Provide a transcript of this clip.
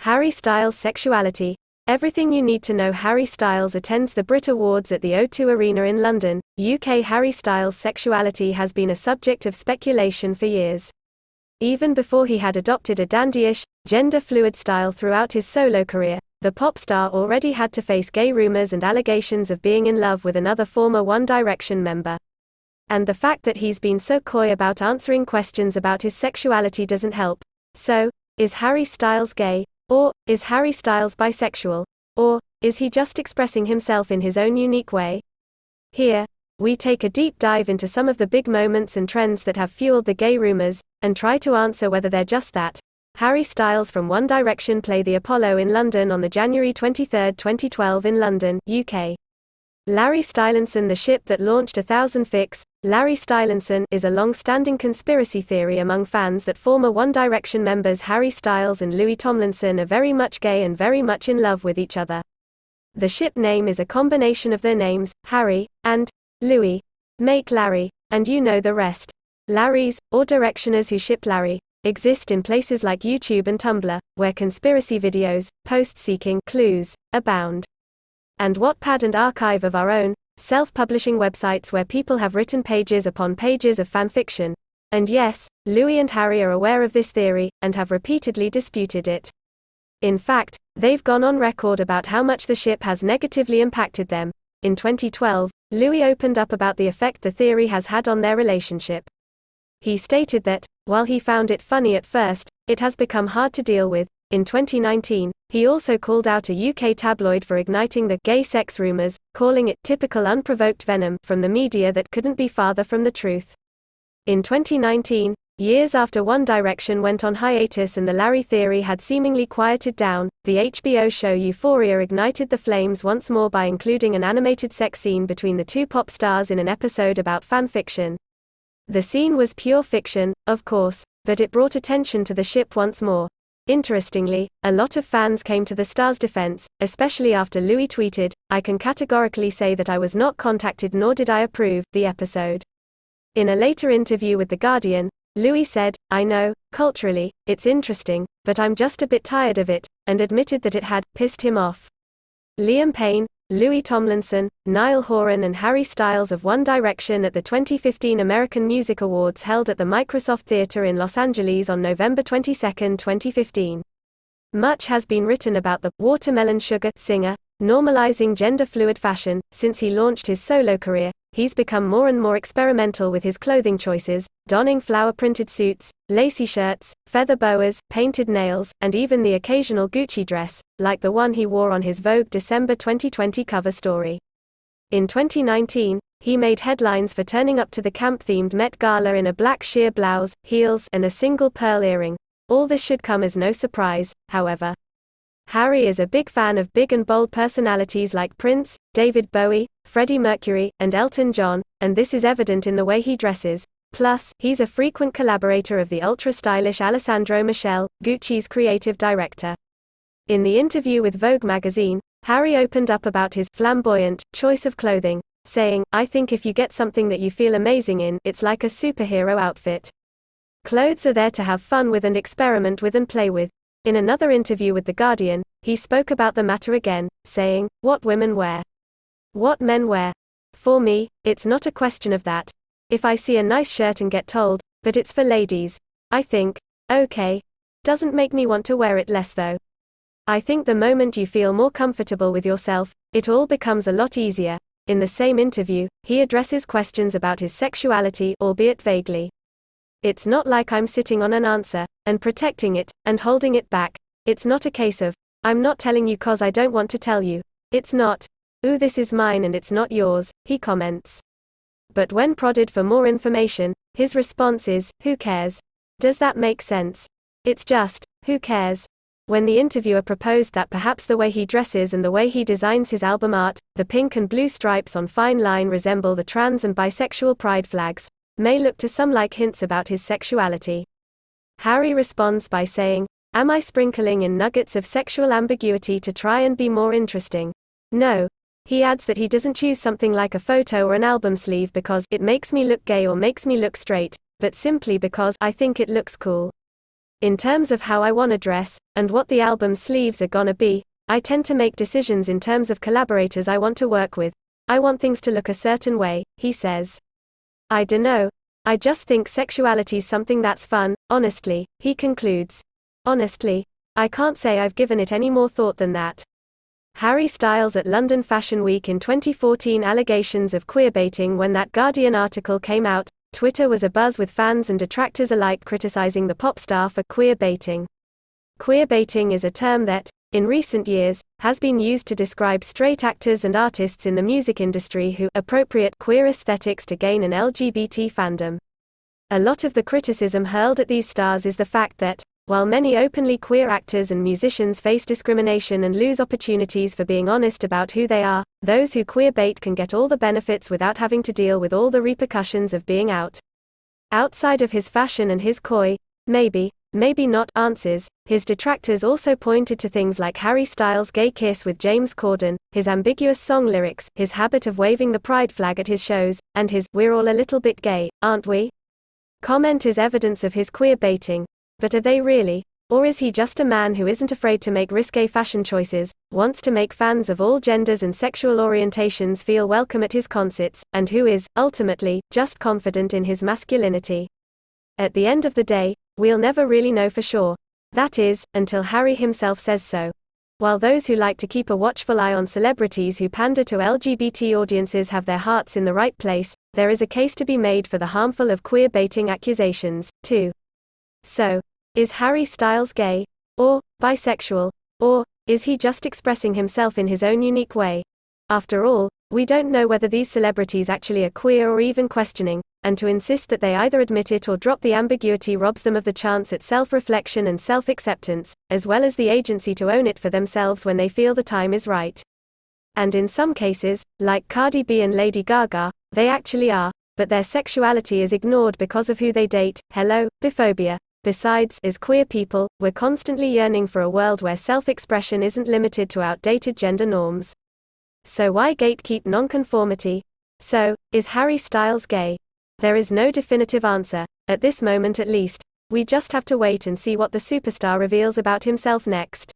Harry Styles' sexuality. Everything you need to know Harry Styles attends the Brit Awards at the O2 Arena in London, UK. Harry Styles' sexuality has been a subject of speculation for years. Even before he had adopted a dandyish, gender-fluid style throughout his solo career, the pop star already had to face gay rumors and allegations of being in love with another former One Direction member. And the fact that he's been so coy about answering questions about his sexuality doesn't help. So, is Harry Styles gay? Or, is Harry Styles bisexual? Or, is he just expressing himself in his own unique way? Here, we take a deep dive into some of the big moments and trends that have fueled the gay rumors, and try to answer whether they're just that. Harry Styles from One Direction play the Apollo in London on the January 23, 2012 in London, UK. Larry Stylinson The ship that launched a thousand fics, Larry Stylinson is a long-standing conspiracy theory among fans that former One Direction members Harry Styles and Louis Tomlinson are very much gay and very much in love with each other. The ship name is a combination of their names, Harry, and Louis. Make Larry, and you know the rest. Larrys, or Directioners who ship Larry, exist in places like YouTube and Tumblr, where conspiracy videos, post-seeking clues, abound. And Wattpad and archive of our own, self-publishing websites where people have written pages upon pages of fanfiction. And yes, Louis and Harry are aware of this theory, and have repeatedly disputed it. In fact, they've gone on record about how much the ship has negatively impacted them. In 2012, Louis opened up about the effect the theory has had on their relationship. He stated that, while he found it funny at first, it has become hard to deal with. In 2019, he also called out a UK tabloid for igniting the gay sex rumors, calling it typical unprovoked venom from the media that couldn't be farther from the truth. In 2019, years after One Direction went on hiatus and the Larry theory had seemingly quieted down, the HBO show Euphoria ignited the flames once more by including an animated sex scene between the two pop stars in an episode about fan fiction. The scene was pure fiction, of course, but it brought attention to the ship once more. Interestingly, a lot of fans came to the star's defense, especially after Louis tweeted, I can categorically say that I was not contacted nor did I approve the episode. In a later interview with The Guardian, Louis said, I know, culturally, it's interesting, but I'm just a bit tired of it, and admitted that it had pissed him off. Liam Payne, Louis Tomlinson, Niall Horan and Harry Styles of One Direction at the 2015 American Music Awards held at the Microsoft Theater in Los Angeles on November 22, 2015. Much has been written about the watermelon sugar singer normalizing gender-fluid fashion. Since he launched his solo career, he's become more and more experimental with his clothing choices, donning flower-printed suits, lacy shirts, feather boas, painted nails, and even the occasional Gucci dress, like the one he wore on his Vogue December 2020 cover story. In 2019, he made headlines for turning up to the camp-themed Met Gala in a black sheer blouse, heels, and a single pearl earring. All this should come as no surprise, however. Harry is a big fan of big and bold personalities like Prince, David Bowie, Freddie Mercury, and Elton John, and this is evident in the way he dresses. Plus, he's a frequent collaborator of the ultra-stylish Alessandro Michele, Gucci's creative director. In the interview with Vogue magazine, Harry opened up about his flamboyant choice of clothing, saying, I think if you get something that you feel amazing in, it's like a superhero outfit. Clothes are there to have fun with and experiment with and play with. In another interview with The Guardian, he spoke about the matter again, saying, What women wear. What men wear. For me, it's not a question of that. If I see a nice shirt and get told, but it's for ladies, I think, okay. Doesn't make me want to wear it less though. I think the moment you feel more comfortable with yourself, it all becomes a lot easier. In the same interview, he addresses questions about his sexuality, albeit vaguely. It's not like I'm sitting on an answer, and protecting it, and holding it back. It's not a case of, I'm not telling you cause I don't want to tell you. It's not, ooh this is mine and it's not yours, he comments. But when prodded for more information, his response is, who cares? Does that make sense? It's just, who cares? When the interviewer proposed that perhaps the way he dresses and the way he designs his album art, the pink and blue stripes on Fine Line resemble the trans and bisexual pride flags, may look to some like hints about his sexuality. Harry responds by saying, Am I sprinkling in nuggets of sexual ambiguity to try and be more interesting? No. He adds that he doesn't choose something like a photo or an album sleeve because it makes me look gay or makes me look straight, but simply because I think it looks cool. In terms of how I wanna dress, and what the album sleeves are gonna be, I tend to make decisions in terms of collaborators I want to work with. I want things to look a certain way, he says. I dunno. I just think sexuality's something that's fun, honestly, he concludes. Honestly, I can't say I've given it any more thought than that. Harry Styles at London Fashion Week in 2014 Allegations of queerbaiting When that Guardian article came out, Twitter was abuzz with fans and detractors alike criticizing the pop star for queerbaiting. Queerbaiting is a term that, in recent years, has been used to describe straight actors and artists in the music industry who appropriate queer aesthetics to gain an LGBT fandom. A lot of the criticism hurled at these stars is the fact that, while many openly queer actors and musicians face discrimination and lose opportunities for being honest about who they are, those who queer bait can get all the benefits without having to deal with all the repercussions of being out. Outside of his fashion and his coy, maybe, maybe not answers, his detractors also pointed to things like Harry Styles' gay kiss with James Corden, his ambiguous song lyrics, his habit of waving the pride flag at his shows, and his we're all a little bit gay, aren't we? Comment is evidence of his queer baiting, but are they really? Or is he just a man who isn't afraid to make risque fashion choices, wants to make fans of all genders and sexual orientations feel welcome at his concerts, and who is, ultimately, just confident in his masculinity? At the end of the day, we'll never really know for sure. That is, until Harry himself says so. While those who like to keep a watchful eye on celebrities who pander to LGBT audiences have their hearts in the right place, there is a case to be made for the harmful of queer baiting accusations, too. So, is Harry Styles gay? Or, bisexual? Or, is he just expressing himself in his own unique way? After all, we don't know whether these celebrities actually are queer or even questioning, and to insist that they either admit it or drop the ambiguity robs them of the chance at self reflection and self acceptance, as well as the agency to own it for themselves when they feel the time is right. And in some cases, like Cardi B and Lady Gaga, they actually are, but their sexuality is ignored because of who they date. Hello, biphobia. Besides, as queer people, we're constantly yearning for a world where self-expression isn't limited to outdated gender norms. So why gatekeep nonconformity? So, is Harry Styles gay? There is no definitive answer, at this moment at least. We just have to wait and see what the superstar reveals about himself next.